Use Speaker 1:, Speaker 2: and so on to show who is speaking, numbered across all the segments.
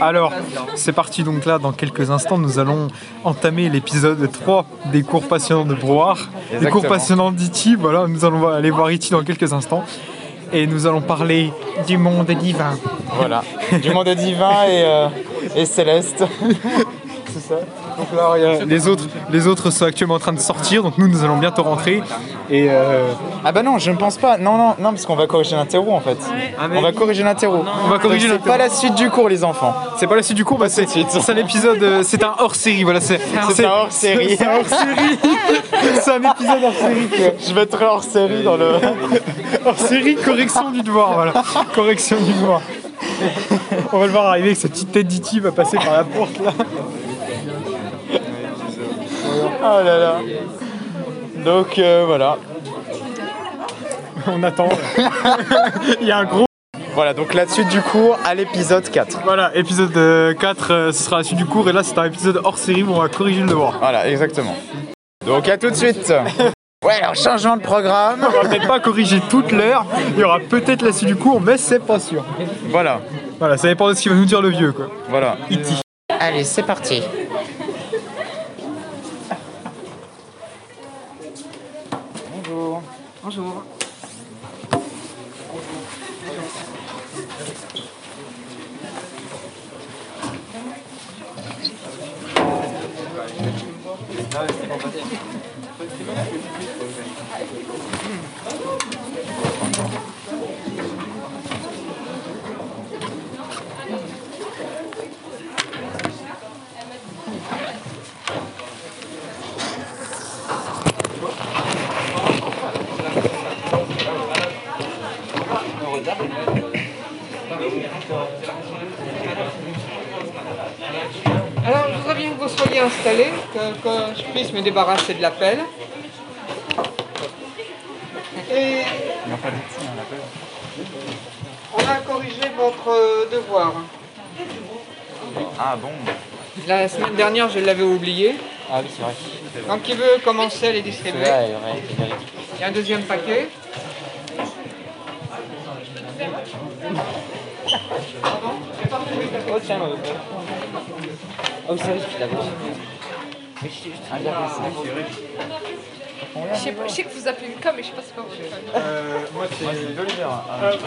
Speaker 1: Alors, c'est parti donc là, dans quelques instants, nous allons entamer l'épisode 3 des cours passionnants de Brouard, des cours passionnants d'Iti, voilà, nous allons aller voir Iti dans quelques instants. Et nous allons parler du monde divin.
Speaker 2: Voilà. Du monde divin et, euh, et céleste.
Speaker 1: C'est ça. Donc là, il y a- les autres, les autres sont actuellement en train de sortir, donc nous, nous allons bientôt rentrer. Et euh,
Speaker 2: Ah bah non, je ne pense pas. Non, non, non, parce qu'on va corriger l'interro en fait.
Speaker 1: mais-
Speaker 2: On va corriger l'interro.
Speaker 1: On va corriger
Speaker 2: C'est pas la suite du cours, les enfants.
Speaker 1: c'est pas la suite du cours, bah, c'est un épisode, euh, c'est un hors-série, voilà. C'est
Speaker 2: un hors-série.
Speaker 1: C'est un hors-série. c'est un épisode hors-série. quoi.
Speaker 2: Je mettrai hors série dans le.
Speaker 1: hors série correction du devoir, voilà. Correction du devoir. On va le voir arriver avec sa petite tête d'Iti va passer par la porte là.
Speaker 2: Oh là là. Donc euh, voilà.
Speaker 1: On attend. Il y a un gros.
Speaker 2: Voilà, donc la suite du cours à l'épisode 4.
Speaker 1: Voilà, épisode euh, 4, euh, ce sera la suite du cours et là c'est un épisode hors série où on va corriger le devoir.
Speaker 2: Voilà, exactement. Donc à tout de suite. Ouais, alors changement de programme.
Speaker 1: On va peut-être pas corriger toute l'heure, il y aura peut-être la suite du cours, mais c'est pas sûr.
Speaker 2: Voilà,
Speaker 1: Voilà, ça dépend de ce qu'il va nous dire le vieux quoi.
Speaker 2: voilà.
Speaker 1: Iti.
Speaker 2: Allez, c'est parti. Bonjour.
Speaker 3: Bonjour. Alors, je voudrais bien que vous soyez installés, que, que je puisse me débarrasser de la pelle. Et on a corrigé votre euh, devoir.
Speaker 2: Ah bon
Speaker 3: La semaine dernière, je l'avais oublié.
Speaker 2: Ah oui, c'est vrai.
Speaker 3: Donc, qui veut commencer à les distribuer?
Speaker 2: Il
Speaker 3: y a un deuxième paquet.
Speaker 2: Oh tiens, Oh, c'est vrai, je je
Speaker 4: sais, pas- je sais que vous appelez Lucas, mais je sais pas c'est quoi votre.
Speaker 1: Euh, moi c'est.
Speaker 2: C'est Oliver.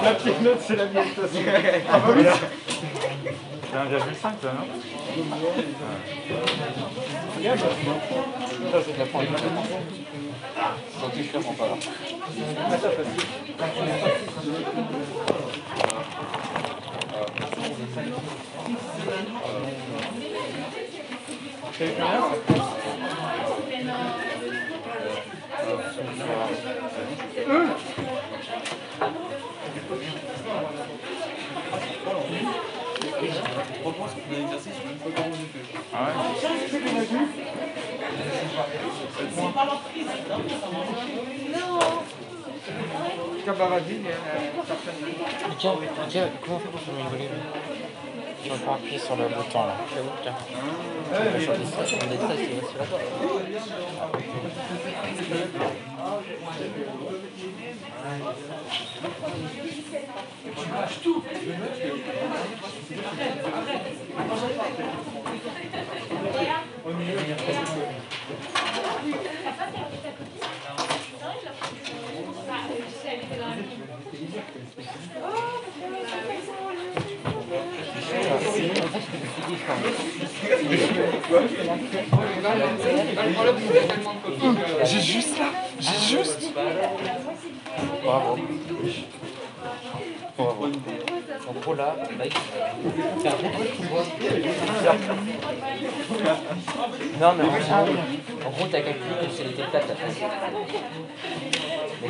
Speaker 1: la petite note c'est la mienne.
Speaker 2: Ah bah oui. C'est 1,5 toi, non Ça, c'est de la prendre. Donc, je comprends pas là. Ah
Speaker 3: Cabaradine,
Speaker 2: vas pouvoir appuyer sur le bouton là. C'est où tiens
Speaker 3: Dans le problème, c'est qu'il y a tellement de copies que-
Speaker 2: J'ai juste là J'ai juste Bravo. Bravo. En gros là, mec, c'est un. Non mais en gros, t'as calculé que elle était plate la feuille. Mais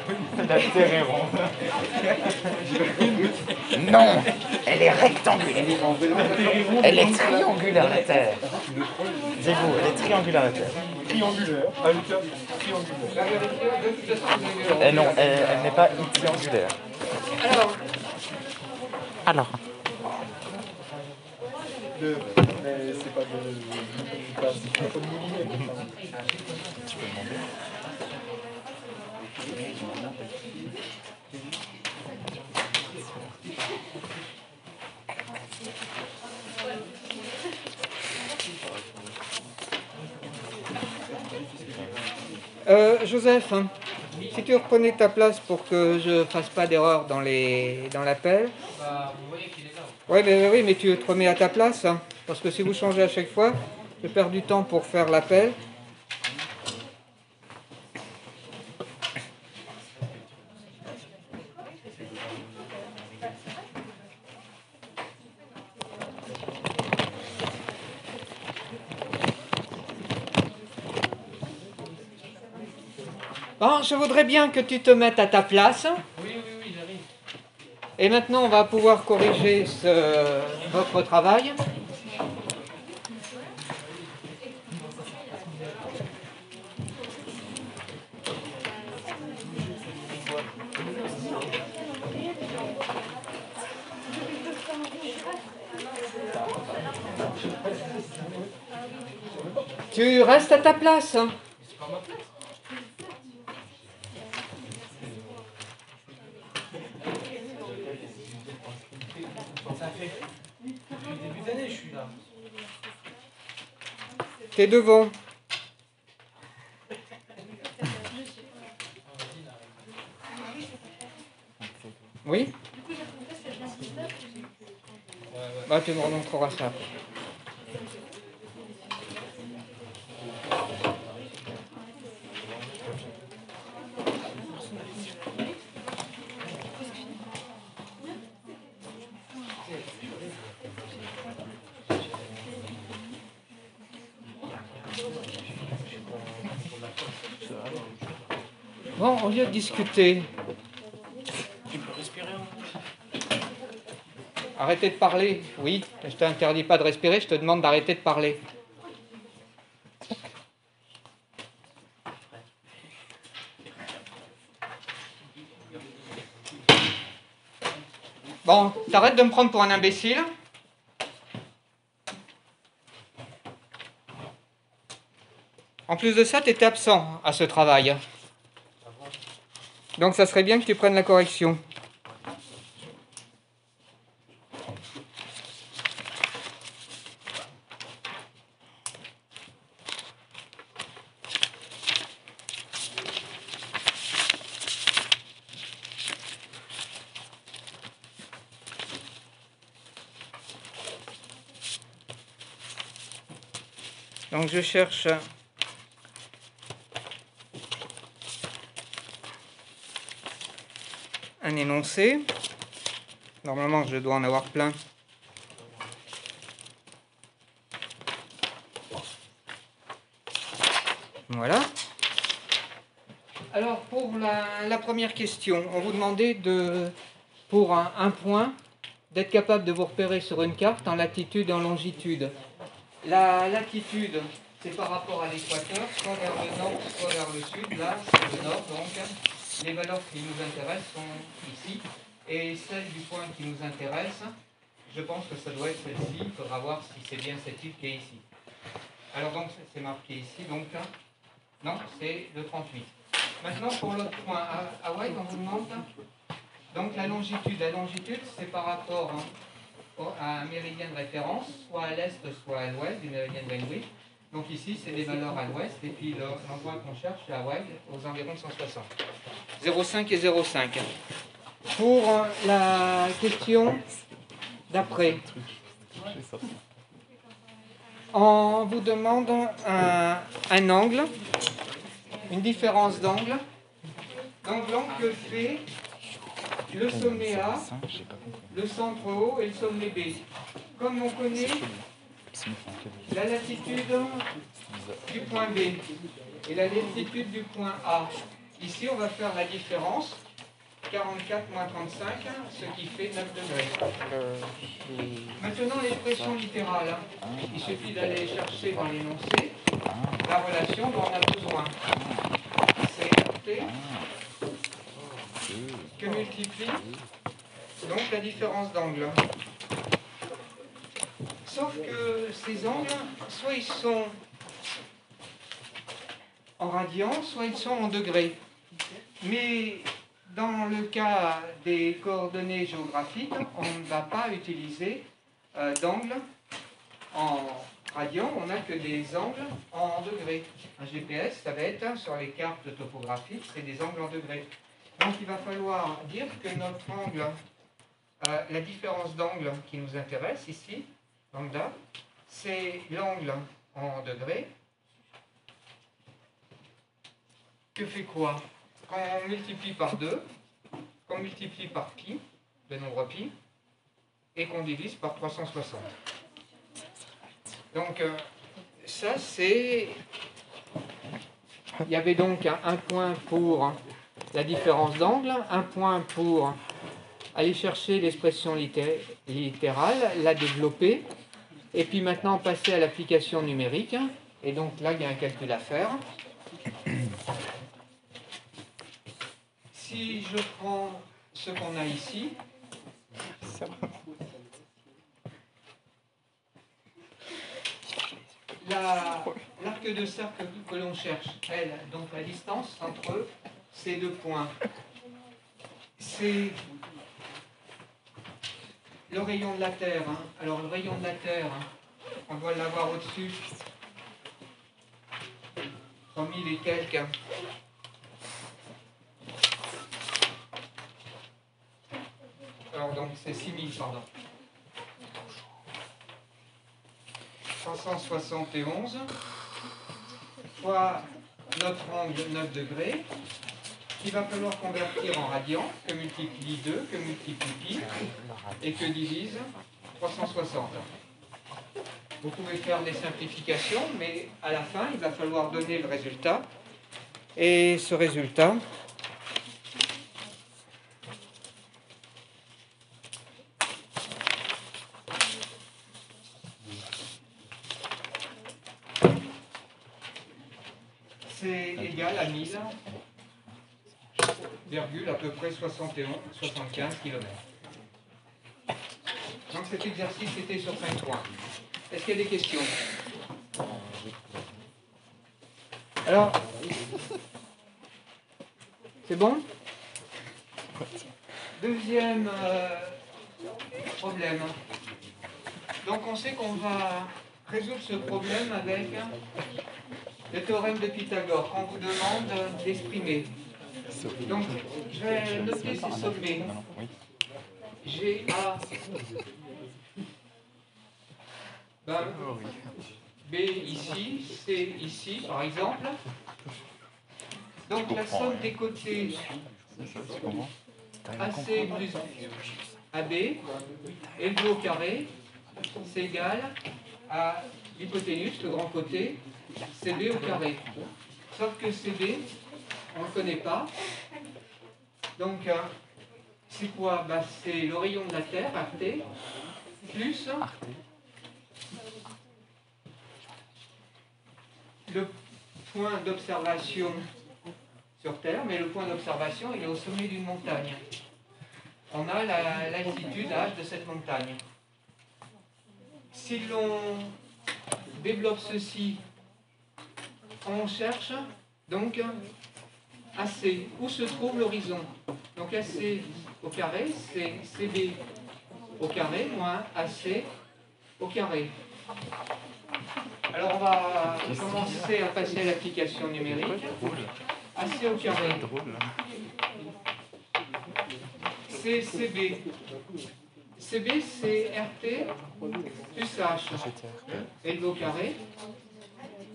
Speaker 2: La terre est ronde. non
Speaker 5: Elle est rectangulaire. Elle est triangulaire, la Terre. Dites-vous, elle est triangulaire, la Terre.
Speaker 1: Triangulaire. Ah.
Speaker 5: Eh non, elle, elle n'est pas triangulaire.
Speaker 3: Alors,
Speaker 5: Alors
Speaker 1: Mais c'est pas de. C'est pas c'est pas de millimètres.
Speaker 3: Euh, Joseph, hein, si tu reprenais ta place pour que je fasse pas d'erreur dans dans l'appel. Oui, mais mais tu te remets à ta place, hein, parce que si vous changez à chaque fois, je perds du temps pour faire l'appel. Bon, je voudrais bien que tu te mettes à ta place. Oui, oui, oui, j'arrive. Et maintenant, on va pouvoir corriger ce- votre travail. Tu restes à ta place. hein. T'es devant. Oui Bah tu me remontreras ça. après. Bon, au lieu de discuter. Arrêtez de parler. Oui, je t'interdis pas de respirer, je te demande d'arrêter de parler. Bon, t'arrêtes de me prendre pour un imbécile. En plus de ça, tu étais absent à ce travail. Donc ça serait bien que tu prennes la correction. Donc je cherche énoncé. Normalement, je dois en avoir plein. Voilà. Alors, pour la, première question, on vous demandait de, pour un point, d'être capable de vous repérer sur une carte en latitude et en longitude. La latitude, c'est par rapport à l'équateur, soit vers le nord, soit vers le sud. Là, c'est le nord, donc les valeurs qui nous intéressent sont ici. Et celle du point qui nous intéresse, je pense que ça doit être celle-ci. Il faudra voir si c'est bien cette île qui est ici. Alors donc, c'est marqué ici. Donc, non, c'est le 38. Maintenant, pour l'autre point, à Hawaï, on vous demande. Donc, la longitude. La longitude, c'est par rapport hein, à un méridien de référence, soit à l'est, soit à l'ouest du méridien de Greenwich. Donc ici, c'est des valeurs à l'ouest, et puis le- l'endroit qu'on cherche, c'est Hawaï, aux environs de 160. 0,5 et 0,5. Pour euh, la question d'après, on vous demande un, un angle, une différence d'angle. Donc l'angle que fait le sommet A, le centre haut et le sommet B. Comme on connaît la latitude du point B et la latitude du point A. Ici, on va faire la différence 44 moins 35, ce qui fait 9 degrés. Maintenant, l'expression littérale. Il suffit d'aller chercher dans l'énoncé la relation dont on a besoin. C'est RT que multiplie donc la différence d'angle. Sauf que ces angles, soit ils sont en radians, soit ils sont en degrés. Mais dans le cas des coordonnées géographiques, on ne va pas utiliser euh, d'angle en radians, on n'a que des angles en degrés. Un GPS, ça va être sur les cartes topographiques, c'est des angles en degrés. Donc il va falloir dire que notre angle, euh, la différence d'angle qui nous intéresse ici, lambda, c'est l'angle en degrés. Que fait quoi Quand on multiplie par 2, qu'on multiplie par pi, le nombre pi, et qu'on divise par 360. Donc euh, ça c'est... Il y avait donc un, un point pour la différence d'angle, un point pour aller chercher l'expression littérale, la développer, et puis maintenant passer à l'application numérique. Et donc là, il y a un calcul à faire. Si je prends ce qu'on a ici, la- l'arc de cercle que l'on cherche, elle, donc la distance entre ces deux points, c'est le rayon de la Terre. hein. Alors le rayon de la Terre, hein, on doit l'avoir au-dessus. 3000 et quelques. Alors donc c'est 6000, pardon. 571 fois notre angle 9 degrés qu'il va falloir convertir en radian, que multiplie 2, que multiplie pi, et que divise 360. Vous pouvez faire des simplifications, mais à la fin, il va falloir donner le résultat. Et ce résultat, c'est égal à 1000 virgule à peu près 71, 75 km. Donc cet exercice était sur 5 points. Est-ce qu'il y a des questions? Alors, c'est bon? Deuxième euh, problème. Donc on sait qu'on va résoudre ce problème avec le théorème de Pythagore qu'on vous demande d'exprimer. Donc, je vais noter ces sommets. G, A, ben, B ici, C ici, par exemple. Donc, la somme des côtés AC plus AB, élevé au carré, c'est égal à l'hypoténuse, le grand côté, CB au carré. Sauf que CB, on ne le connaît pas. Donc, euh, c'est quoi? Bah, C'est le rayon de la Terre, RT, plus le point d'observation sur Terre, mais le point d'observation, il est au sommet d'une montagne. On a la- l'altitude H de cette montagne. Si l'on développe ceci, on cherche donc AC, où se trouve l'horizon Donc AC au carré, c'est CB au carré moins AC au carré. Alors on va commencer à passer à l'application numérique. AC au carré. C'est CB. CB c'est RT plus H. Élevé au carré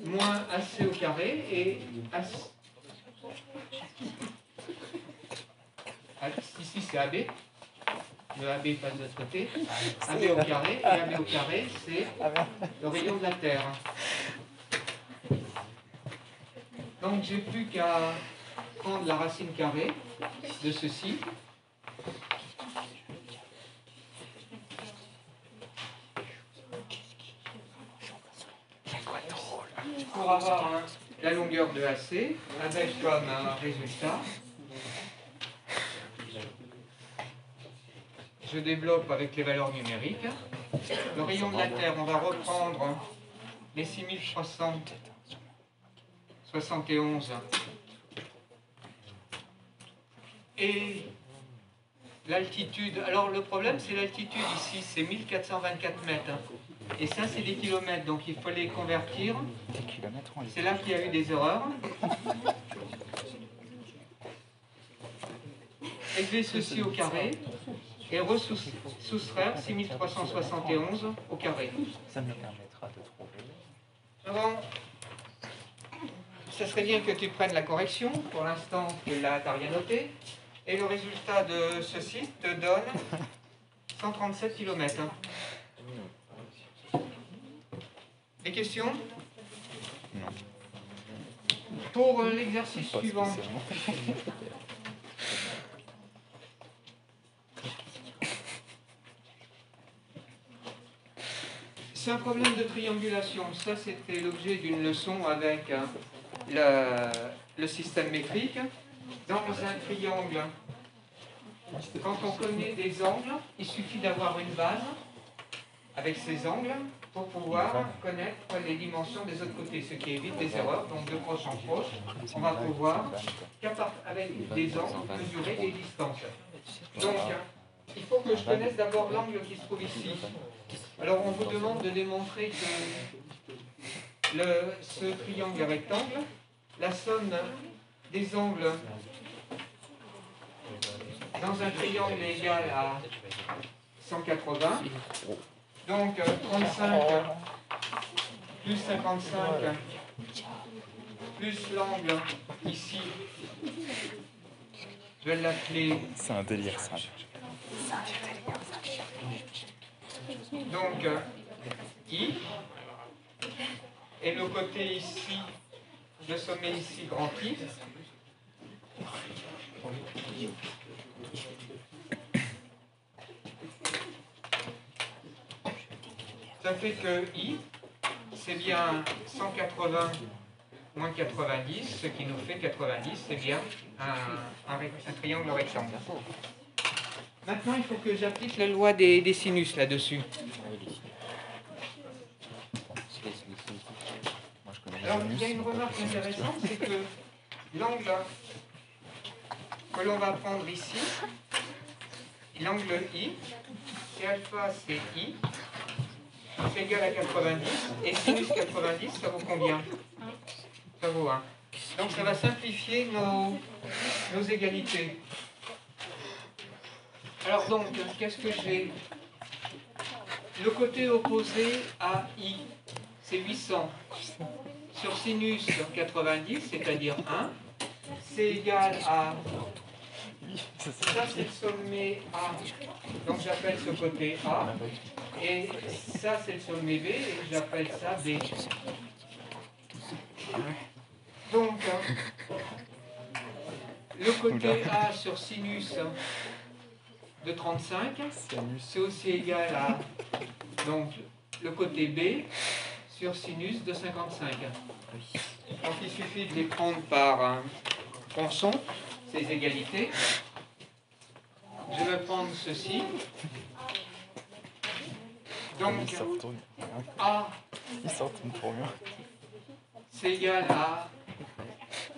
Speaker 3: moins AC au carré et AC. Ah, Ici c'est AB. Le AB passe de l'autre côté. AB au carré. Et AB au carré, c'est le rayon de la Terre. Donc j'ai plus qu'à prendre la racine carrée de ceci. Pour avoir un- la longueur de AC avec comme un résultat. Je développe avec les valeurs numériques. Le rayon de la Terre, on va reprendre les 6371 et l'altitude. Alors le problème c'est l'altitude ici, c'est 1424 mètres. Et ça c'est des kilomètres, donc il faut les convertir. C'est là qu'il y a eu des erreurs. Élever ceci au carré et soustraire 6371 au carré.
Speaker 5: Ça me permettra de trouver.
Speaker 3: Avant, ça serait bien que tu prennes la correction. Pour l'instant, tu l'as, rien noté. Et le résultat de ceci te donne 137 km. Des questions Pour euh, l'exercice suivant, c'est un problème de triangulation. Ça, c'était l'objet d'une leçon avec euh, le, le système métrique. Dans un triangle, quand on connaît des angles, il suffit d'avoir une base avec ces angles pour pouvoir connaître les dimensions des autres côtés, ce qui évite des erreurs. Donc de proche en proche, on va pouvoir, avec des angles, mesurer les distances. Donc, il faut que je connaisse d'abord l'angle qui se trouve ici. Alors on vous demande de démontrer que le, ce triangle rectangle, la somme des angles dans un triangle est égale à 180. Donc euh, 35 plus 55 plus l'angle ici, je vais l'appeler
Speaker 2: C'est un délire ça.
Speaker 3: donc euh, I. Et le côté ici, le sommet ici, grand I. Ça fait que I, c'est bien 180 moins 90, ce qui nous fait 90, c'est bien un, triangle rectangle. Maintenant, il faut que j'applique la loi des, des sinus là-dessus. Alors, il y a une remarque intéressante, c'est que l'angle que l'on va prendre ici, l'angle I, c'est alpha, c'est I, c'est égal à 90, et sinus 90, ça vaut combien Ça vaut 1. Donc ça va simplifier nos, nos égalités. Alors donc, qu'est-ce que j'ai? Le côté opposé à I, c'est 800 sur sinus 90, c'est-à-dire 1, c'est égal à. Ça, c'est le sommet A. Donc, j'appelle ce côté A. Et ça, c'est le sommet B. Et j'appelle ça B. Donc, le côté A sur sinus de 35, c'est aussi égal à. Donc, le côté B sur sinus de 55. Donc il suffit de les prendre par un tronçon, ces égalités. Je vais prendre ceci. Donc. A, c'est égal à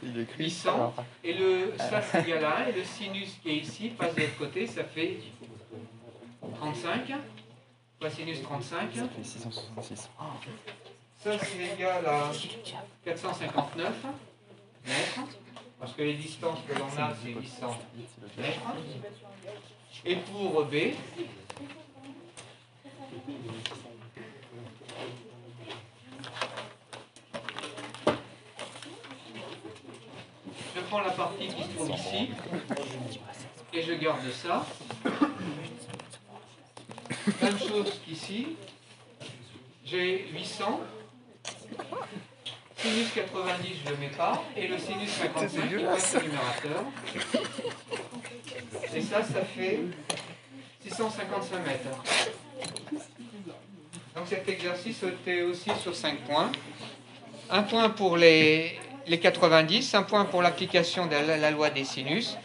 Speaker 2: Il écrit.
Speaker 3: 800. Et le, ça, c'est égal à 1. Et le sinus qui est ici passe de l'autre côté, ça fait 35. Cosinus 35.
Speaker 2: Ça fait 666.
Speaker 3: Ça, c'est égal à 459 mètres, parce que les distances que l'on a, c'est 800 mètres. Et pour B, je prends la partie qui se trouve ici, et je garde ça. Même chose qu'ici, j'ai 800 Sinus 90, je ne le mets pas. Et le sinus 55, il passe au numérateur. Et ça, ça fait 655 mètres. Donc cet exercice était aussi sur 5 points. Un point pour les, les 90, un point pour l'application de la, la loi des sinus.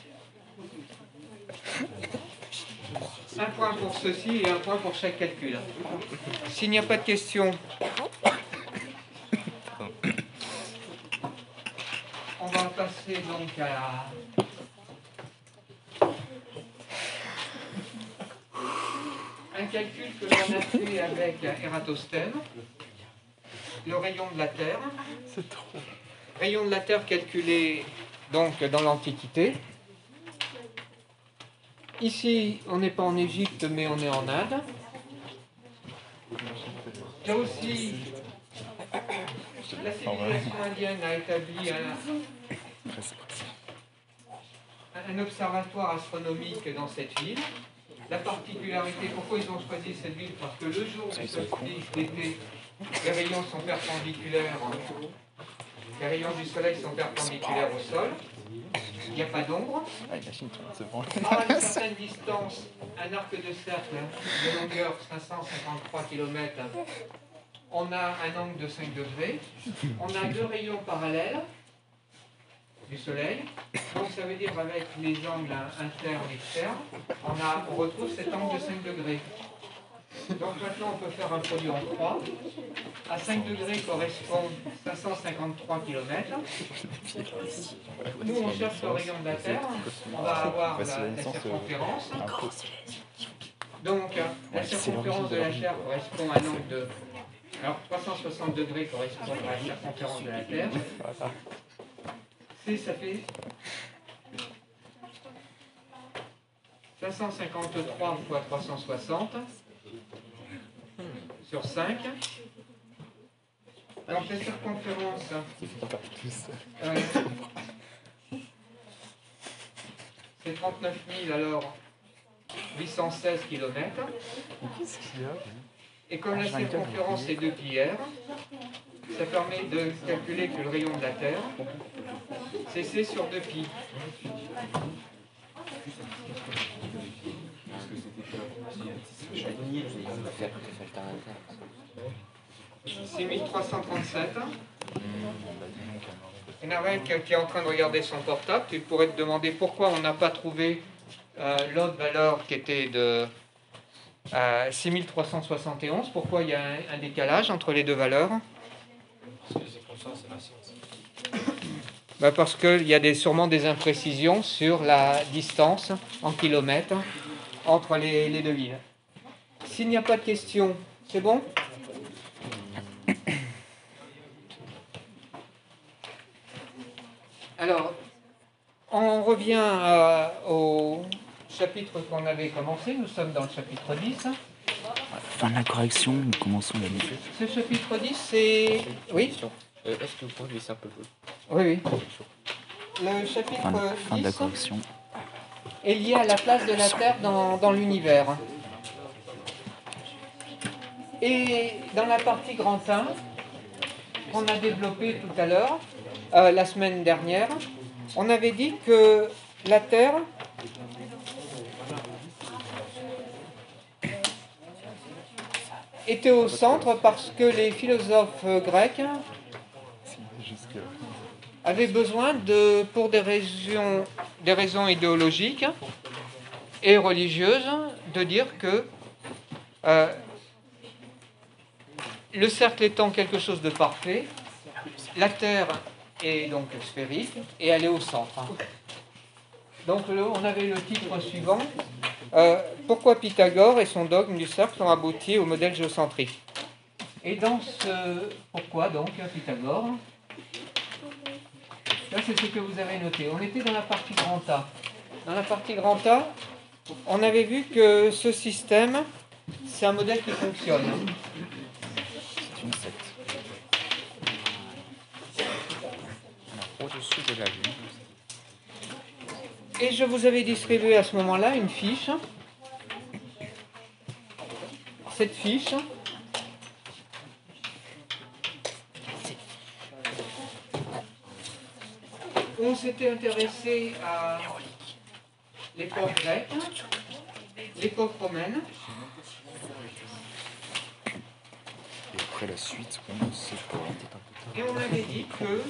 Speaker 3: Un point pour ceci et un point pour chaque calcul. S'il n'y a pas de questions, on va passer donc à un calcul que l'on a fait avec Eratosthène, le rayon de la Terre.
Speaker 2: C'est trop.
Speaker 3: Rayon de la Terre calculé donc dans l'Antiquité. Ici, on n'est pas en Égypte, mais on est en Inde. Là aussi, la civilisation indienne a établi un, observatoire astronomique dans cette ville. La particularité, pourquoi ils ont choisi cette ville? Parce que le jour du solstice d'été, les rayons sont perpendiculaires. Les rayons du soleil sont perpendiculaires au sol. Il n'y a pas d'ombre.
Speaker 2: Ah.
Speaker 3: À une certaine distance, un arc de cercle de longueur 553 km, on a un angle de 5 degrés. On a deux rayons parallèles du Soleil. Donc ça veut dire avec les angles internes et externes, on, a, on retrouve cet angle de 5 degrés. Donc maintenant on peut faire un produit en 3. À 5 degrés correspond 553 km. Nous, on cherche le rayon de la Terre. On va avoir la, la circonférence. Donc, la circonférence de la Terre correspond à un angle de. Alors, 360 degrés correspond à la circonférence de la Terre. C, ça fait 553 fois 360 sur 5. Donc, la circonférence. Euh, c'est 39 000 alors 816 km.
Speaker 2: Qu'est-ce qu'il y a?
Speaker 3: Et comme la circonférence est 2 pi r, ça permet de calculer que le rayon de la Terre, c'est C sur 2 pi. C'est 1337. Il y en a un qui est en train de regarder son portable. Tu pourrais te demander pourquoi on n'a pas trouvé euh, l'autre valeur qui était de euh, 6371. Pourquoi il y a un, un décalage entre les deux valeurs? Bah, Parce qu'il y a des, sûrement des imprécisions sur la distance en kilomètres entre les, les deux villes. S'il n'y a pas de questions, c'est bon? Alors, on revient euh, au chapitre qu'on avait commencé. Nous sommes dans le chapitre 10.
Speaker 2: Fin de la correction, nous commençons la nuit.
Speaker 3: Ce chapitre 10, c'est... Oui
Speaker 5: Euh, Est-ce que vous pouvez laisser un peu le
Speaker 3: Oui, oui. Le chapitre
Speaker 2: Fin de, fin de la
Speaker 3: 10
Speaker 2: correction.
Speaker 3: est lié à la place de la Terre dans, dans l'univers. Et dans la partie grand 1, qu'on a développée tout à l'heure, euh, la semaine dernière, on avait dit que la Terre était au centre parce que les philosophes grecs
Speaker 2: Jusque.
Speaker 3: avait besoin de, pour des raisons, des raisons idéologiques et religieuses, de dire que euh, le cercle étant quelque chose de parfait, la Terre est donc sphérique et elle est au centre. Donc on avait le titre suivant. Euh, pourquoi Pythagore et son dogme du cercle ont abouti au modèle géocentrique Et dans ce pourquoi donc Pythagore? Là, c'est ce que vous avez noté. On était dans la partie grand A. Dans la partie grand A, on avait vu que ce système, c'est un modèle qui fonctionne.
Speaker 2: C'est une secte. Alors, au-dessus de la Lune,
Speaker 3: Et je vous avais distribué à ce moment-là une fiche. Cette fiche, on s'était intéressé à l'époque grecque, l'époque romaine,
Speaker 2: Et après la suite, on sait pas.
Speaker 3: et on avait dit que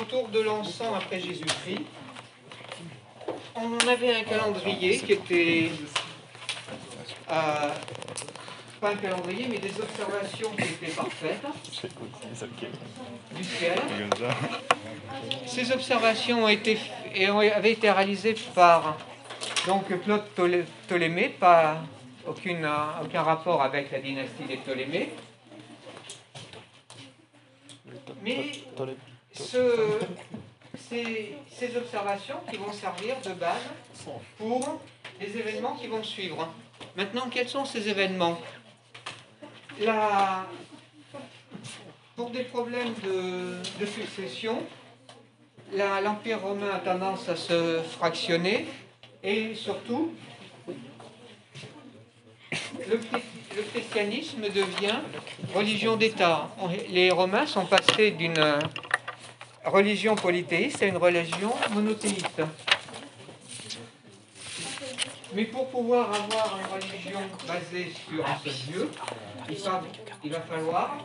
Speaker 3: autour de l'an 100 après Jésus-Christ, on avait un calendrier qui était euh, pas un calendrier, mais des observations qui étaient parfaites du ciel. Ces observations avaient été réalisées par donc, Claude Ptolé- Ptolémée, pas aucune, aucun rapport avec la dynastie des Ptolémées. Mais ce- ces, ces observations qui vont servir de base pour les événements qui vont suivre. Maintenant, quels sont ces événements? Pour des problèmes de, succession, l'Empire romain a tendance à se fractionner et surtout, le, chri- le christianisme devient religion d'État. Les Romains sont passés d'une religion polythéiste à une religion monothéiste. Mais pour pouvoir avoir une religion basée sur un seul Dieu, il va, falloir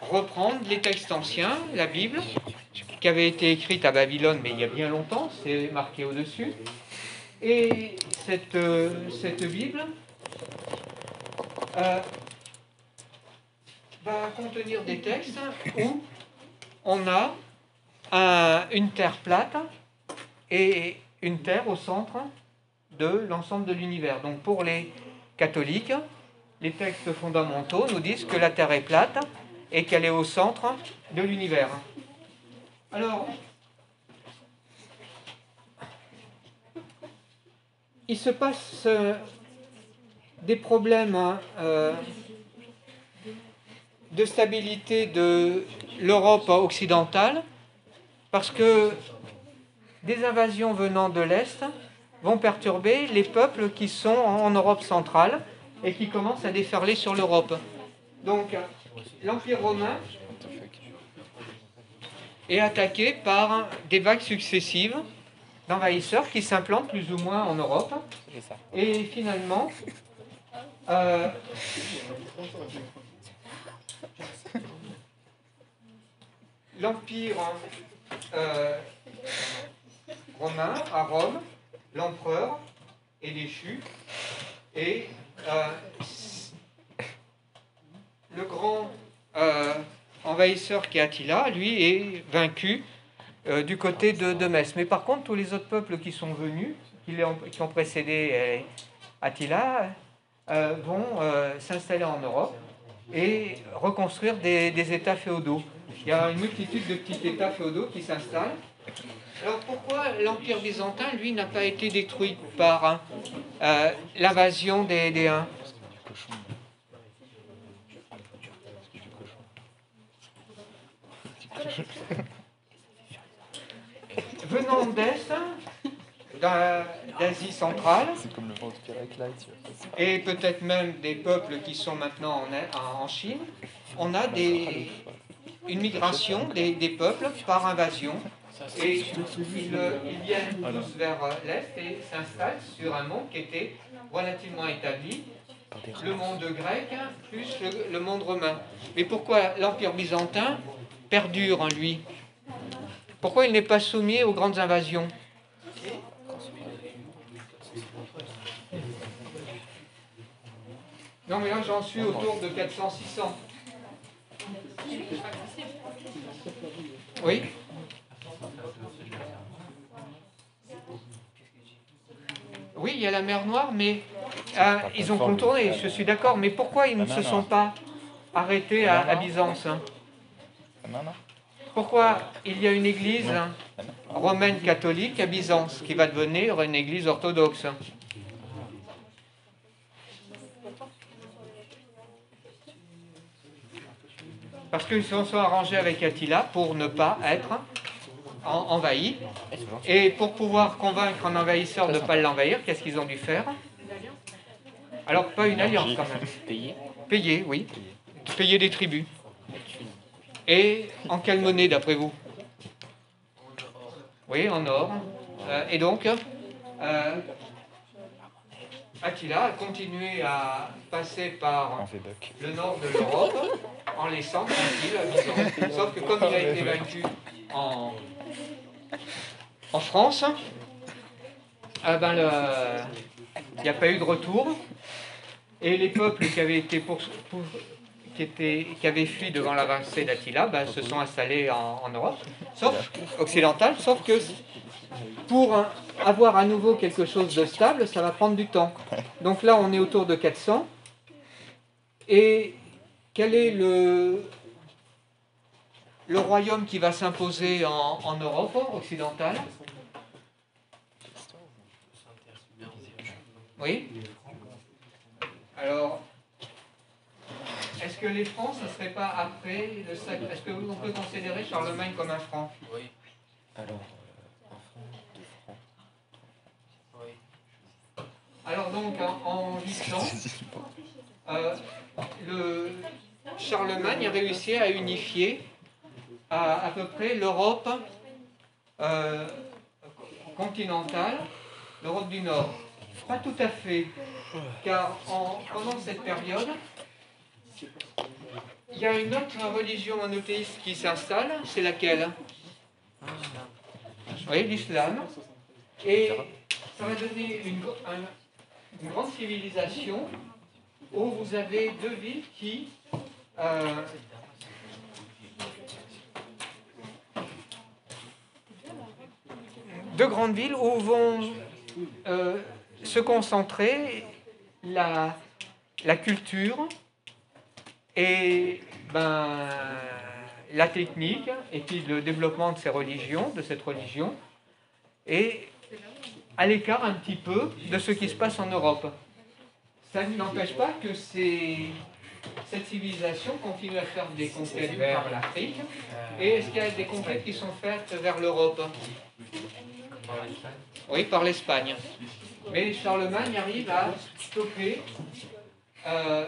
Speaker 3: reprendre les textes anciens, la Bible, qui avait été écrite à Babylone, mais il y a bien longtemps, c'est marqué au-dessus. Et cette, euh, Bible euh, va contenir des textes où on a un- une terre plate et une terre au centre de l'ensemble de l'univers. Donc pour les catholiques, les textes fondamentaux nous disent que la terre est plate et qu'elle est au centre de l'univers. Alors, il se passe euh, des problèmes euh, de stabilité de l'Europe occidentale parce que des invasions venant de l'Est vont perturber les peuples qui sont en Europe centrale et qui commencent à déferler sur l'Europe. Donc, l'Empire romain est attaqué par des vagues successives d'envahisseurs qui s'implantent plus ou moins en Europe. Et finalement, euh, l'Empire euh, romain à Rome, l'empereur est déchu et euh, le grand euh, envahisseur qui est Attila, lui, est vaincu du côté de, Metz. Mais par contre, tous les autres peuples qui sont venus, qui, ont, précédé Attila, vont s'installer en Europe et reconstruire des États féodaux. Il y a une multitude de petits États féodaux qui s'installent. Alors pourquoi l'Empire byzantin, lui, n'a pas été détruit par hein, euh, l'invasion des, des Venant d'Est, d'A- d'Asie centrale, et peut-être même des peuples qui sont maintenant en, en- en Chine, on a des, une migration des, des peuples par invasion. Et ils, ils viennent tous vers euh, l'Est et s'installent sur un monde qui était relativement établi, le monde grec plus le, le monde romain. Mais pourquoi l'Empire byzantin perdure en lui? Pourquoi il n'est pas soumis aux grandes invasions? Non, mais là j'en suis autour de 400-600. Oui. Oui, il y a la mer Noire, mais euh, ils ont contourné, je suis d'accord, mais pourquoi ils ne se sont pas arrêtés à, à Byzance hein. Pourquoi il y a une église hein, romaine catholique à Byzance qui va devenir une église orthodoxe Parce qu'ils se sont arrangés avec Attila pour ne pas être en- envahis. Et pour pouvoir convaincre un envahisseur de ne pas l'envahir, qu'est-ce qu'ils ont dû faire? Alors, pas une alliance quand même.
Speaker 5: Payé.
Speaker 3: Payer, oui. Payer des tribus. Et en quelle monnaie, d'après vous? Oui, en or. Euh, et donc, euh, Attila a continué à passer par le nord de l'Europe en laissant tranquille Byzance. Sauf que comme il a été vaincu en, en France, ah ben le- il n'y a pas eu de retour. Et les peuples qui avaient été pour, pour- qui, étaient, qui avaient fui devant l'avancée d'Attila ben, se sont installés en, en Europe, sauf occidentale, sauf que pour un- avoir à nouveau quelque chose de stable, ça va prendre du temps. Donc là, on est autour de 400. Et quel est le, le royaume qui va s'imposer en, en Europe occidentale? Oui Alors, est-ce que les Francs, ce ne serait pas après le sac Est-ce qu'on peut considérer Charlemagne comme un franc?
Speaker 5: Alors,
Speaker 3: Alors donc, en, en 800, euh, le Charlemagne a réussi à unifier à, à peu près l'Europe euh, continentale, l'Europe du Nord. Pas tout à fait, car en- pendant cette période, il y a une autre religion monothéiste qui s'installe, c'est laquelle? Oui, l'islam. Et ça va donner une, un- une grande civilisation où vous avez deux villes qui euh, deux grandes villes où vont euh, se concentrer la, la culture et ben, la technique et puis le développement de ces religions, de cette religion, et à l'écart un petit peu de ce qui se passe en Europe. Ça n'empêche pas que cette civilisation continue à faire des conquêtes vers l'Afrique. Et est-ce qu'il y a des conquêtes qui sont faites vers l'Europe? Oui, par l'Espagne. Mais Charlemagne arrive à stopper euh,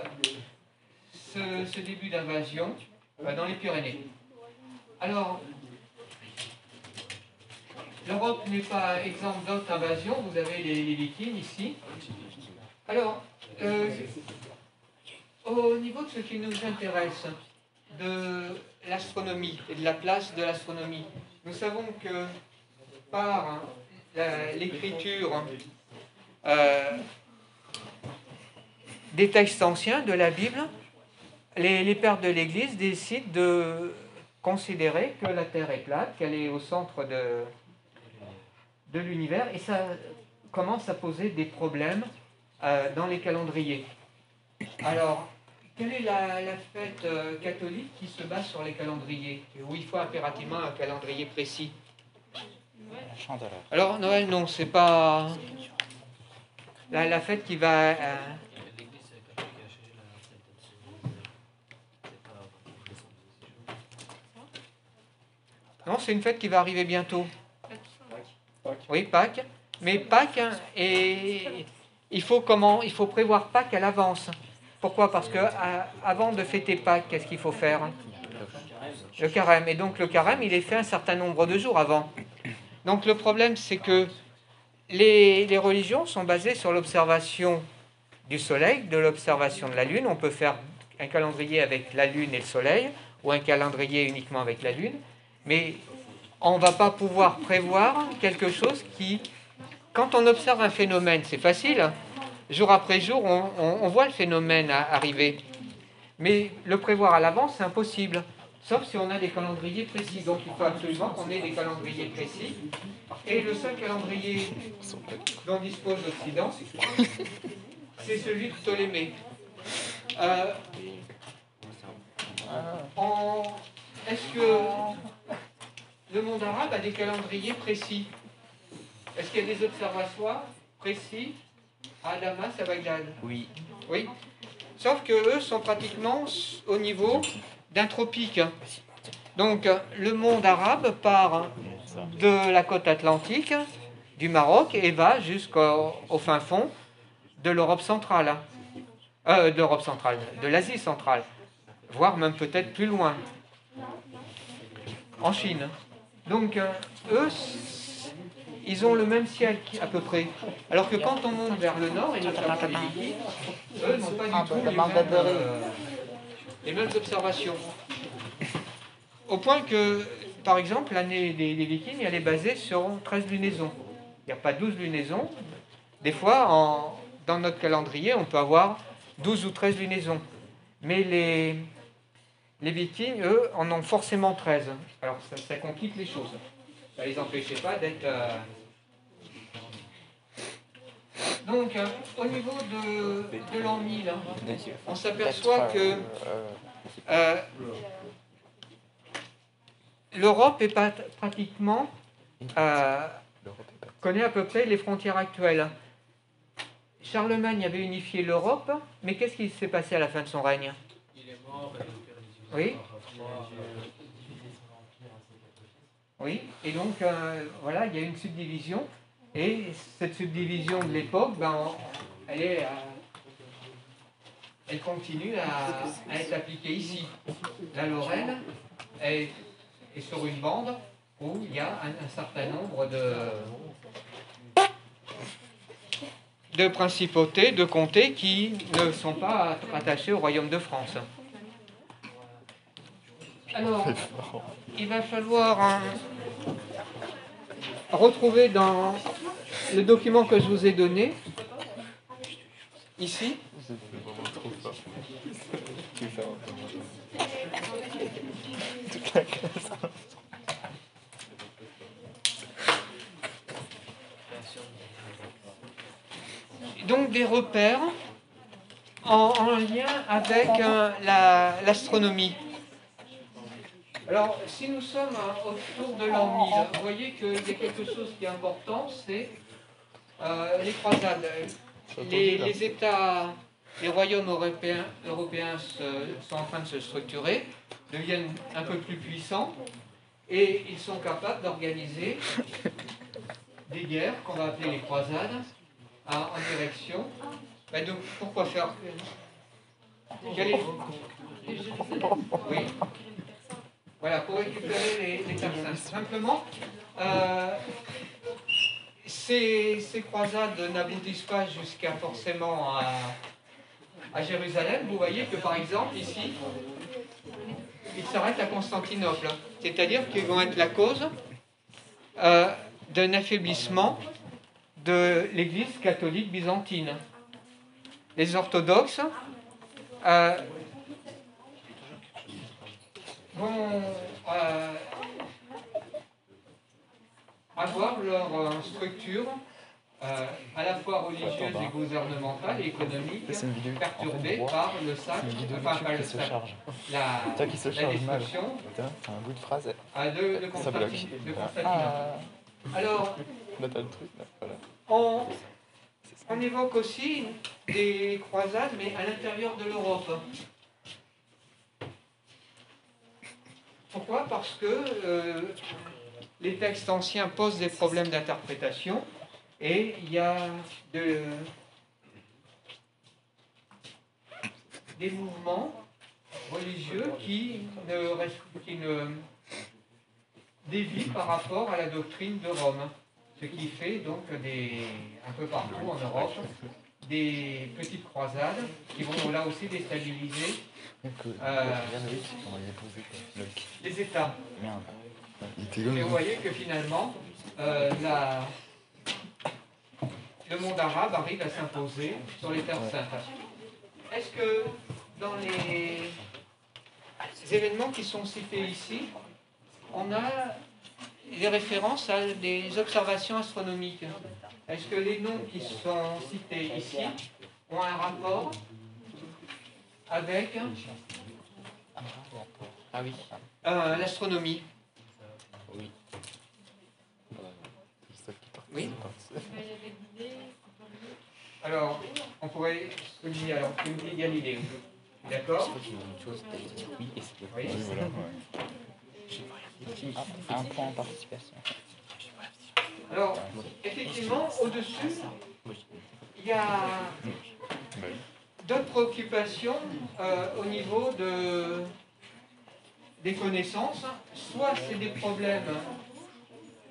Speaker 3: ce, ce début d'invasion euh, dans les Pyrénées. Alors, l'Europe n'est pas exempte d'autres invasions. Vous avez les, les ici. Alors, euh, au niveau de ce qui nous intéresse, de l'astronomie et de la place de l'astronomie, nous savons que par l'écriture euh, des textes anciens de la Bible, les pères de l'Église décident de considérer que la Terre est plate, qu'elle est au centre de, de l'univers, et ça commence à poser des problèmes euh, dans les calendriers. Alors, quelle est la, fête euh, catholique qui se base sur les calendriers, où il faut impérativement un calendrier précis? Alors, Noël, non, c'est pas la, la fête qui va. euh, Non, c'est une fête qui va arriver bientôt. Oui, Pâques. Mais Pâques, hein, et il faut comment Il faut prévoir Pâques à l'avance. Pourquoi? Parce que avant de fêter Pâques, qu'est-ce qu'il faut faire Le carême. Et donc le carême, il est fait un certain nombre de jours avant. Donc le problème, c'est que les, les religions sont basées sur l'observation du soleil, de l'observation de la lune. On peut faire un calendrier avec la lune et le soleil, ou un calendrier uniquement avec la lune, mais on ne va pas pouvoir prévoir quelque chose qui, quand on observe un phénomène, c'est facile. Jour après jour, on, voit le phénomène arriver. Mais le prévoir à l'avance, c'est impossible. Sauf si on a des calendriers précis. Donc il faut absolument qu'on ait des calendriers précis. Et le seul calendrier dont dispose l'Occident, c'est celui de Ptolémée. Euh, en- Est-ce que le monde arabe a des calendriers précis Est-ce qu'il y a des observatoires précis à Damas, à Bagdad
Speaker 5: oui.
Speaker 3: Oui. Sauf que eux sont pratiquement au niveau d'un tropique. Donc le monde arabe part de la côte atlantique, du Maroc, et va jusqu'au au fin fond de l'Europe centrale. Euh, de l'Europe centrale, de l'Asie centrale, voire même peut-être plus loin, en Chine. Donc euh, eux, ils ont le même ciel à peu près. Alors que quand on monte vers le nord, et notamment les Vikings, eux n'ont pas du tout les mêmes, euh, les mêmes observations. Au point que, par exemple, l'année des, des Vikings, elle est basée sur 13 lunaisons. Il n'y a pas 12 lunaisons. Des fois, en- dans notre calendrier, on peut avoir 12 ou 13 lunaisons. Mais les, les Vikings, eux, en ont forcément 13. Alors, ça, complique les choses. Ça ne les empêchait pas d'être... euh, Donc, euh, au niveau de, de l'an 1000, hein, on s'aperçoit que euh, l'Europe est pas pratiquement connaît à peu près les frontières actuelles. Charlemagne avait unifié l'Europe, mais qu'est-ce qui s'est passé à la fin de son règne? Oui. Oui, et donc euh, voilà, il y a une subdivision, et cette subdivision de l'époque, ben, elle est, euh, elle continue à, être appliquée ici. La Lorraine est, est sur une bande où il y a un, un certain nombre de, de principautés, de comtés qui ne sont pas attachés au royaume de France. Alors, il va falloir hein, retrouver dans le document que je vous ai donné, ici, donc des repères en, en lien avec euh, la- l'astronomie. Alors, si nous sommes autour de l'an 1000, vous voyez qu'il y a quelque chose qui est important, c'est euh, les croisades. Les, les États, les royaumes européens, européens se- sont en train de se structurer, deviennent un peu plus puissants, et ils sont capables d'organiser des guerres qu'on va appeler les croisades en, en direction. Ben donc, pourquoi faire? Oui. Voilà, pour récupérer les, les. Simplement, euh, ces, ces croisades n'aboutissent pas jusqu'à forcément à, à Jérusalem. Vous voyez que par exemple ici, ils s'arrêtent à Constantinople. C'est-à-dire qu'ils vont être la cause euh, d'un affaiblissement de l'Église catholique byzantine. Les orthodoxes euh, vont euh, avoir leur euh, structure euh, à la fois religieuse et gouvernementale et économique
Speaker 6: en fait
Speaker 3: perturbée par le sac, enfin par le sac,
Speaker 6: charge.
Speaker 3: la,
Speaker 6: Toi qui se
Speaker 3: la
Speaker 6: charge mal.
Speaker 3: destruction
Speaker 6: un bout de phrase.
Speaker 3: euh, de, de
Speaker 6: Ça bloque.
Speaker 3: De.
Speaker 6: Ah,
Speaker 3: Alors,
Speaker 6: là t'as le truc. Là. Voilà.
Speaker 3: on, on évoque aussi des croisades, mais à l'intérieur de l'Europe. Pourquoi? Parce que euh, les textes anciens posent des problèmes d'interprétation et il y a de- des mouvements religieux qui ne, qui ne dévient par rapport à la doctrine de Rome. Ce qui fait donc des, un peu partout en Europe des petites croisades qui vont là aussi déstabiliser
Speaker 6: Euh,
Speaker 3: les États. Et vous voyez que finalement, euh, la- le monde arabe arrive à s'imposer sur les terres saintes. Est-ce que dans les événements qui sont cités ici, on a des références à des observations astronomiques? Est-ce que les noms qui sont cités ici ont un rapport avec
Speaker 5: Ah oui.
Speaker 3: euh, l'astronomie. Oui.
Speaker 6: Parti.
Speaker 3: Alors, on pourrait souligner, alors, tu me dis Galilée, d'accord
Speaker 5: dire oui
Speaker 3: Oui.
Speaker 2: Oui, ouais.
Speaker 6: Un, point en participation.
Speaker 3: Alors, effectivement, au-dessus, il y a
Speaker 2: oui.
Speaker 3: D'autres préoccupations euh, au niveau de, des connaissances. Soit c'est des problèmes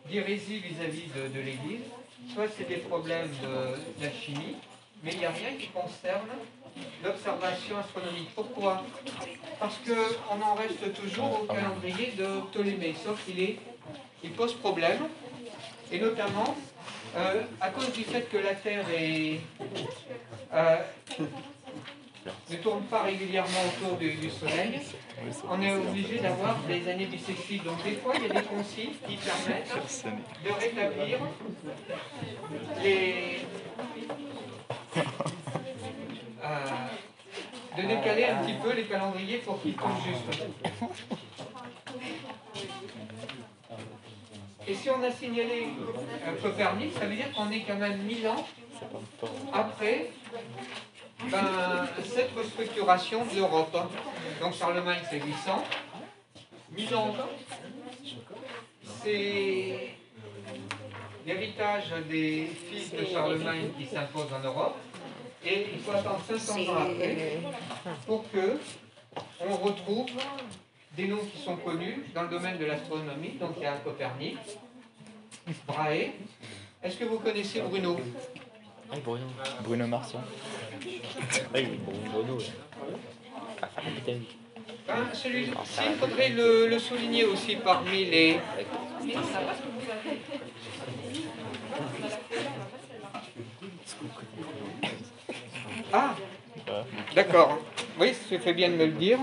Speaker 3: d'hérésie vis-à-vis de, l'Église, soit c'est des problèmes de, de la chimie, mais il n'y a rien qui concerne l'observation astronomique. Pourquoi? Parce qu'on en reste toujours au calendrier de Ptolémée, sauf qu'il est, il pose problème, et notamment euh, à cause du fait que la Terre est, euh, ne tourne pas régulièrement autour du, du Soleil, on est obligé d'avoir des années bissextiles. Donc des fois, il y a des conciles qui permettent de rétablir les... euh, de décaler un petit peu les calendriers pour qu'ils tombent juste. Et si on a signalé Copernic, ça veut dire qu'on est quand même 1000 ans après ben, cette restructuration de l'Europe. Donc Charlemagne, c'est 800. 1000 ans, c'est l'héritage des fils de Charlemagne qui s'impose en Europe. Et il faut attendre 500 ans après pour que on retrouve des noms qui sont connus dans le domaine de l'astronomie. Donc il y a Copernic, Brahe. Est-ce que vous connaissez Bruno?
Speaker 6: Ah, Bruno.
Speaker 2: Bruno Marsan.
Speaker 6: Ah oui, Bruno. ouais. Ah,
Speaker 3: Ben, Celui-ci, il faudrait le, le souligner aussi parmi les... Ah D'accord. Oui, tu fais bien de me le dire.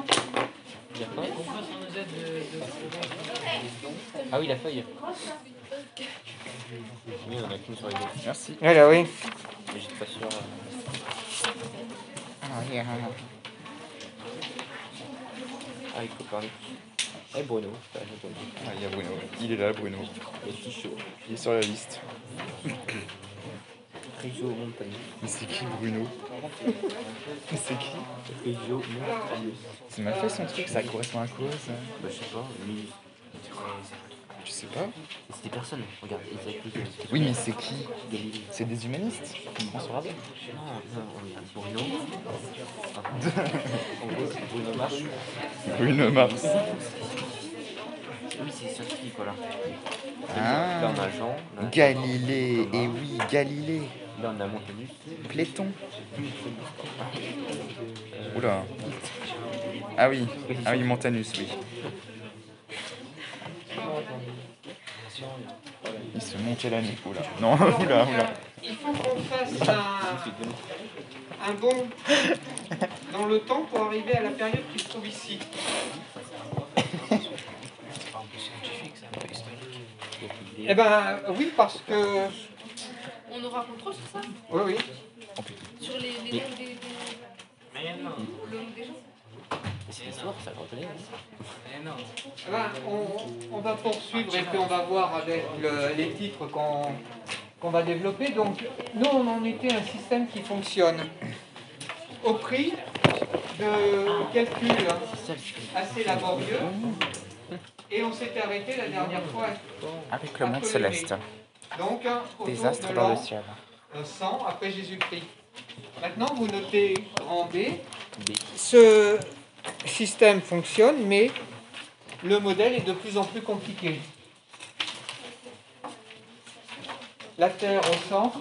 Speaker 6: Ah oui, la feuille. Oui, on en a qu'une sur les deux.
Speaker 2: Merci.
Speaker 3: Voilà, oui.
Speaker 6: Mais j'étais pas sûr. euh. Ah, oui, Copernic. Eh, Bruno. c'est pas- j'ai pas dit.
Speaker 2: Ah, il y a Bruno. Il est là, Bruno.
Speaker 6: Il
Speaker 2: est sur la liste.
Speaker 6: Rijo Montagneux.
Speaker 2: Mais c'est qui Bruno? Mais c'est qui?
Speaker 6: Rijo Montagneux.
Speaker 2: C'est mal fait son truc, ça correspond à quoi ça?
Speaker 6: Bah, je sais pas, lui.
Speaker 2: Je sais pas.
Speaker 6: C'était personne. Regarde, ils avaient plus de.
Speaker 2: Oui, mais c'est qui. C'est des humanistes François Rabel
Speaker 6: Non, non, Bruno. En gros, Bruno Mars.
Speaker 2: Bruno Mars.
Speaker 6: Oui, c'est scientifique, voilà.
Speaker 2: Ah.
Speaker 6: Là, on a Jean. Là,
Speaker 2: Galilée, et oui, Galilée.
Speaker 6: là, on a Montanus.
Speaker 2: Pléton. Oula. Ah oui, ah oui, Montanus, oui. Il se montait la oula. Non, oula, oula.
Speaker 3: Il faut qu'on fasse un, un bond dans le temps pour arriver à la période qui se trouve ici. Eh ben oui, parce que...
Speaker 4: On aura contrôle sur ça?
Speaker 3: Oui, oui.
Speaker 4: Sur les, les noms des, des... Le nom des gens
Speaker 6: Ça hein.
Speaker 3: Eh ben, on, on va poursuivre et puis on va voir avec le- les titres qu'on qu'on va développer. Donc, nous, on en était un système qui fonctionne au prix de calculs assez laborieux. Et on s'était arrêté la dernière fois.
Speaker 2: Avec le monde céleste.
Speaker 3: Donc, hein,
Speaker 2: Des
Speaker 3: de
Speaker 2: astres dans le ciel.
Speaker 3: 100 après Jésus-Christ. Maintenant, vous notez grand B.
Speaker 6: B.
Speaker 3: Ce système fonctionne, mais le modèle est de plus en plus compliqué. La Terre au centre.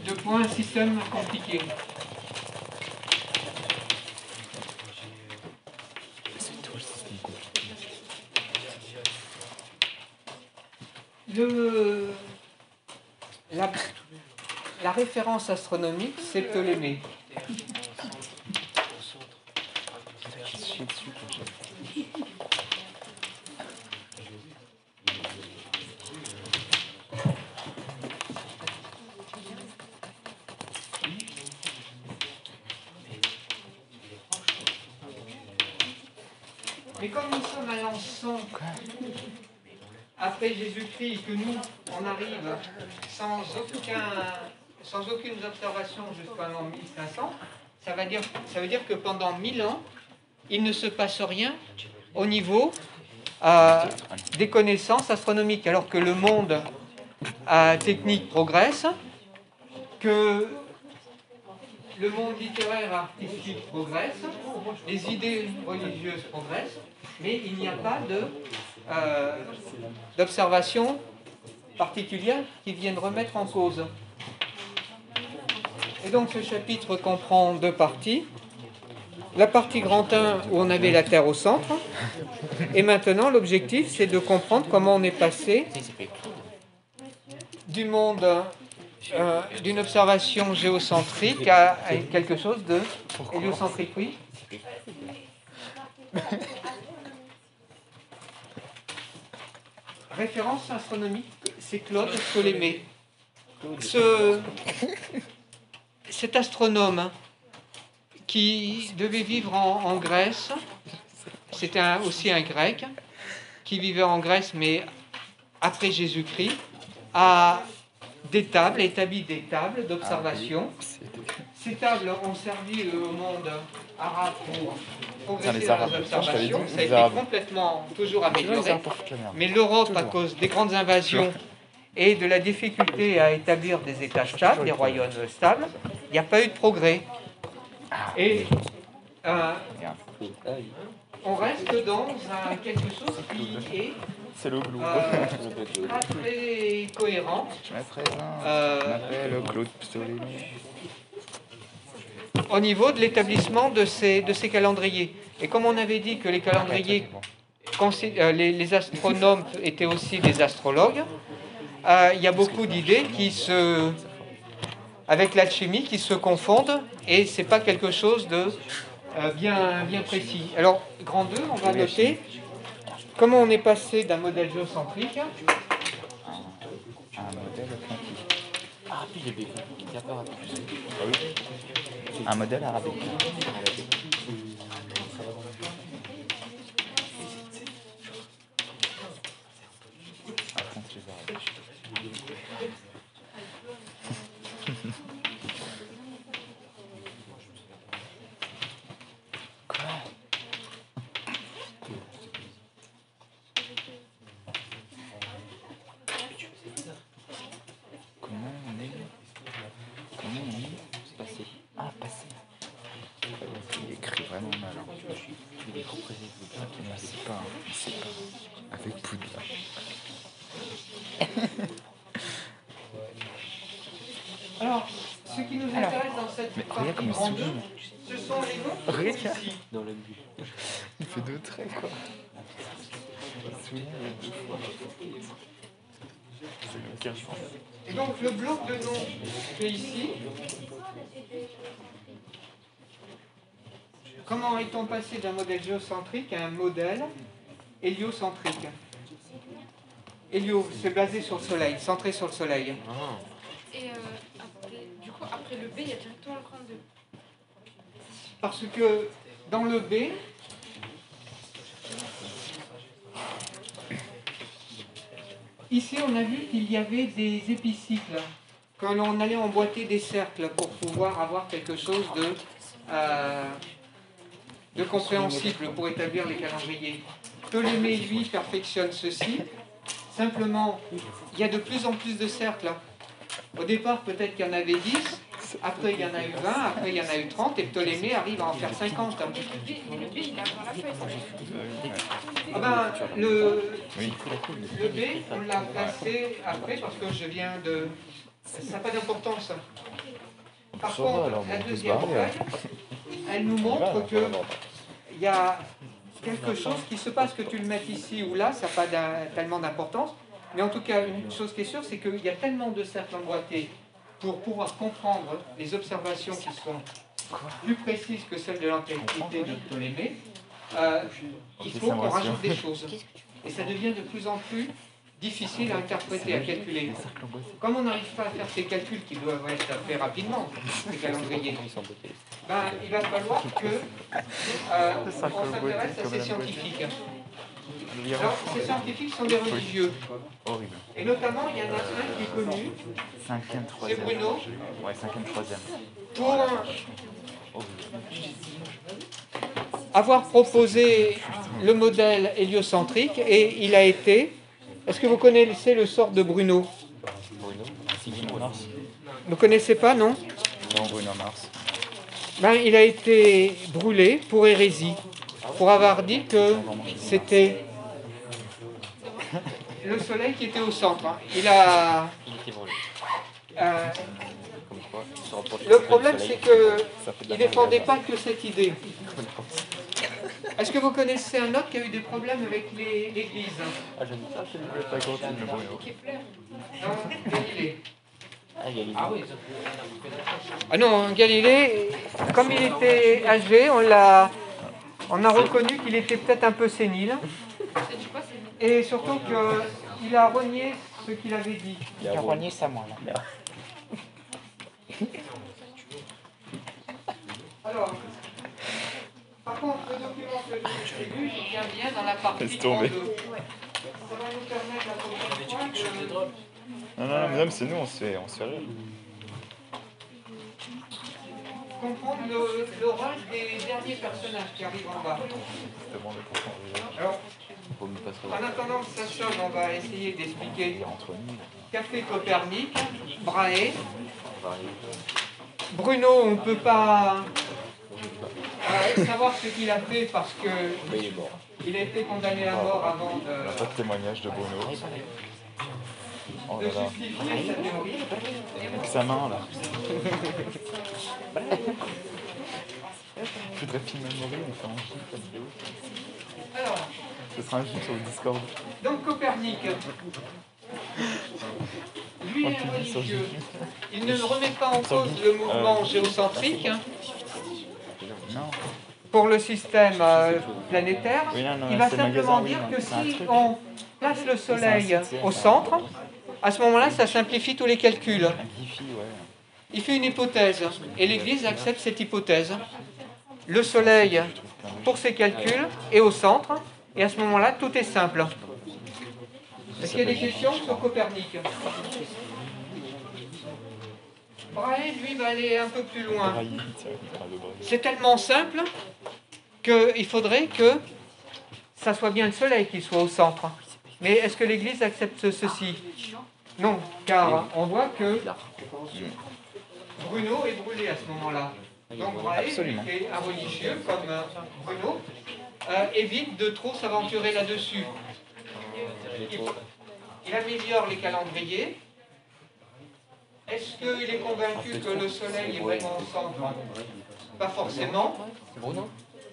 Speaker 3: Deux points, un système compliqué. Le, la, la référence astronomique, c'est Ptolémée. Mais comme nous sommes à 100 après Jésus-Christ que nous, on arrive sans, aucun, sans aucune observation jusqu'à l'an 1500, ça, veut dire que pendant 1000 ans, il ne se passe rien au niveau euh, des connaissances astronomiques, alors que le monde euh, technique progresse, que le monde littéraire artistique progresse, les idées religieuses progressent, mais il n'y a pas euh, d'observation particulière qui vienne remettre en cause. Et donc ce chapitre comprend deux parties. La partie grand 1 où on avait la Terre au centre. Et maintenant l'objectif c'est de comprendre comment on est passé du monde euh, d'une observation géocentrique à, quelque chose de héliocentrique, oui. Référence astronomique, c'est Claude Ptolémée. Ce- cet astronome qui devait vivre en, en Grèce, c'était un- aussi un grec, qui vivait en Grèce mais après Jésus-Christ, a des tables, établi des tables d'observation. Ces tables ont servi au monde arabe pour progresser
Speaker 2: les
Speaker 3: dans les observations. Ça a été complètement toujours amélioré. Mais l'Europe, à cause des grandes invasions et de la difficulté à établir des États stables, des royaumes stables, il n'y a pas eu de progrès. Et euh, on reste dans un quelque chose qui est
Speaker 2: C'est le glou.
Speaker 3: euh, pas très cohérent.
Speaker 2: Je.
Speaker 3: Euh,
Speaker 2: m'appelle Claude Ptolémée.
Speaker 3: au niveau de l'établissement de ces, de ces calendriers. Et comme on avait dit que les calendriers, les, les astronomes étaient aussi des astrologues, euh, il y a beaucoup d'idées qui se, avec l'alchimie, qui se confondent, et c'est pas quelque chose de euh, bien, bien précis. Alors, grand 2, on va noter comment on est passé d'un modèle géocentrique
Speaker 2: Un modèle quantique.
Speaker 5: Ah, puis j'ai béqué. Tiens, pas rapide.
Speaker 2: Un modèle arabique. Ah, contre les Arabes. Comment on est Comment on est
Speaker 5: Passé.
Speaker 2: Ah, passé. Il écrit vraiment mal. Hein.
Speaker 5: Il est compréhensible.
Speaker 2: Il ne sait pas. hein. Il sait pas. Avec Poudlard.
Speaker 3: Alors, ce qui nous intéresse dans cette
Speaker 2: Mais regarde comme il
Speaker 3: grand 2,
Speaker 2: souligne.
Speaker 3: ce sont les noms qui
Speaker 2: Regarde.
Speaker 3: sont ici.
Speaker 5: Dans le but.
Speaker 2: Il fait deux traits, quoi. Il deux fois.
Speaker 3: Et donc le bloc de noms qui est ici. Comment est-on passé d'un modèle géocentrique à un modèle héliocentrique? Hélio, c'est basé sur le Soleil, centré sur le Soleil.
Speaker 4: Et euh, après, le B, il y a directement le grand 2.
Speaker 3: Parce que dans le B, ici on a vu qu'il y avait des épicycles, que l'on allait emboîter des cercles pour pouvoir avoir quelque chose de, euh, de compréhensible pour établir les calendriers. Ptolémée, lui, perfectionne ceci. Simplement, il y a de plus en plus de cercles. Au départ, peut-être qu'il y en avait 10, après il y en a eu 20, après il y en a eu 30, et Ptolémée arrive à en faire 50.
Speaker 4: Et le B, mais le B, il est avant la feuille. ça.
Speaker 3: Ah ben, le, le B, on l'a placé après parce que je viens de... Ça n'a pas d'importance. Par contre, la deuxième feuille, elle nous montre que il y a quelque chose qui se passe, que tu le mettes ici ou là, ça n'a pas tellement d'importance. Mais en tout cas, une chose qui est sûre, c'est qu'il y a tellement de cercles emboîtés pour pouvoir comprendre les observations qui sont plus précises que celles de l'antiquité de Ptolémée. euh, il faut qu'on rajoute des choses. Et ça devient de plus en plus difficile à interpréter, à calculer. Comme on n'arrive pas à faire ces calculs qui doivent être faits rapidement, ces calendriers, ben, il va falloir que euh, on s'intéresse à ces scientifiques. Alors, ces scientifiques sont des religieux.
Speaker 2: Horrible.
Speaker 3: Et notamment, il y en a un qui est connu,
Speaker 2: Cinquième,
Speaker 3: c'est. Bruno,
Speaker 2: Ouais, cinquième, troisième.
Speaker 3: pour avoir proposé le modèle héliocentrique et il a été. Est-ce que vous connaissez le sort de Bruno?
Speaker 5: Bruno?
Speaker 2: Bruno Mars.
Speaker 3: Vous ne connaissez pas, non?
Speaker 2: Non, Bruno Mars.
Speaker 3: Ben, il a été brûlé pour hérésie, pour avoir dit que c'était le soleil qui était au centre. hein. Il a.
Speaker 6: Il était brûlé.
Speaker 3: euh,
Speaker 6: Comme quoi, il se rapproche
Speaker 3: le problème, c'est que
Speaker 2: Ça fait de
Speaker 3: il
Speaker 2: la
Speaker 3: défendait pas que cette idée. Est-ce que vous connaissez un autre qui a eu des problèmes avec les- l'Église
Speaker 2: Ah, je ne sais pas, je ne pas continue le Bruno.
Speaker 3: Non, Galilée.
Speaker 6: Ah.
Speaker 5: Ah oui, sauf que-
Speaker 3: Ah non, Galilée, comme il était âgé, on l'a, on a reconnu qu'il était peut-être un peu sénile, Et surtout qu'il a renié ce qu'il avait dit.
Speaker 2: Il a
Speaker 3: ça, moi, là. Alors, par contre, le document que je distribue, il vient bien dans la partie
Speaker 2: Laisse tomber.
Speaker 3: 32. Ça va nous permettre la prochaine
Speaker 2: Non, non, non, mais c'est nous, on se fait, on se fait rire.
Speaker 3: comprendre le, le rôle des derniers personnages qui arrivent en bas. Alors, en attendant que ça sonne, on va essayer d'expliquer. Café Copernic, Brahe,
Speaker 6: On.
Speaker 3: Bruno, on ne peut pas euh, savoir ce qu'il a fait parce
Speaker 6: Mais il est mort.
Speaker 3: qu'il a été condamné à mort avant
Speaker 2: On n'a
Speaker 3: de,
Speaker 2: pas de témoignage de Bruno. Oh
Speaker 3: de
Speaker 2: là là.
Speaker 3: justifier sa théorie.
Speaker 2: Avec sa main, là. Je voudrais filmer on un gif comme vidéo.
Speaker 3: Alors,
Speaker 2: Ce sera un sur le Discord.
Speaker 3: donc Copernic, lui
Speaker 2: On
Speaker 3: est religieux. Il ne remet pas en cause le mouvement géocentrique hein,
Speaker 2: Non.
Speaker 3: pour le système euh, planétaire. Il va simplement dire que si on place le soleil au centre, à ce moment-là, ça simplifie tous les calculs. Il fait une hypothèse et l'Église accepte cette hypothèse. Le soleil, pour ses calculs, est au centre et à ce moment-là, tout est simple. Est-ce qu'il y a des questions sur Copernic Brahe, lui, va aller un peu plus loin. C'est tellement simple qu'il faudrait que ça soit bien le soleil qui soit au centre. Mais est-ce que l'Église accepte ceci Non, car on voit que Bruno est brûlé à ce moment-là. Donc Brahe, est un religieux comme Bruno, euh, évite de trop s'aventurer là-dessus. Il, améliore les calendriers. Est-ce qu'il est convaincu que le soleil est vraiment au centre? Pas forcément.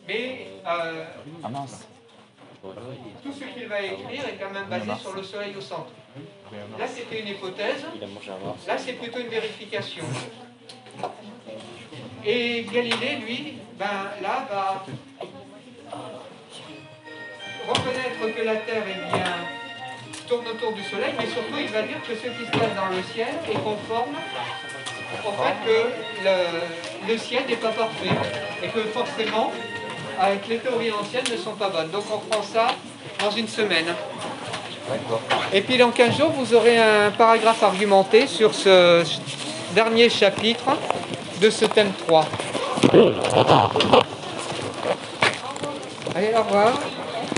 Speaker 3: Mais euh, tout ce qu'il va écrire est quand même basé sur le soleil au centre. Là, c'était une hypothèse. Là, c'est plutôt une vérification. Et Galilée, lui, ben, là, va reconnaître que la Terre est bien, tourne autour du Soleil, mais surtout, il va dire que ce qui se passe dans le ciel est conforme au fait que le, le ciel n'est pas parfait et que forcément, avec les théories anciennes ne sont pas bonnes. Donc, on prend ça dans une semaine. Et puis dans 15 jours, vous aurez un paragraphe argumenté sur ce dernier chapitre de ce thème 3. Allez.
Speaker 2: Au revoir.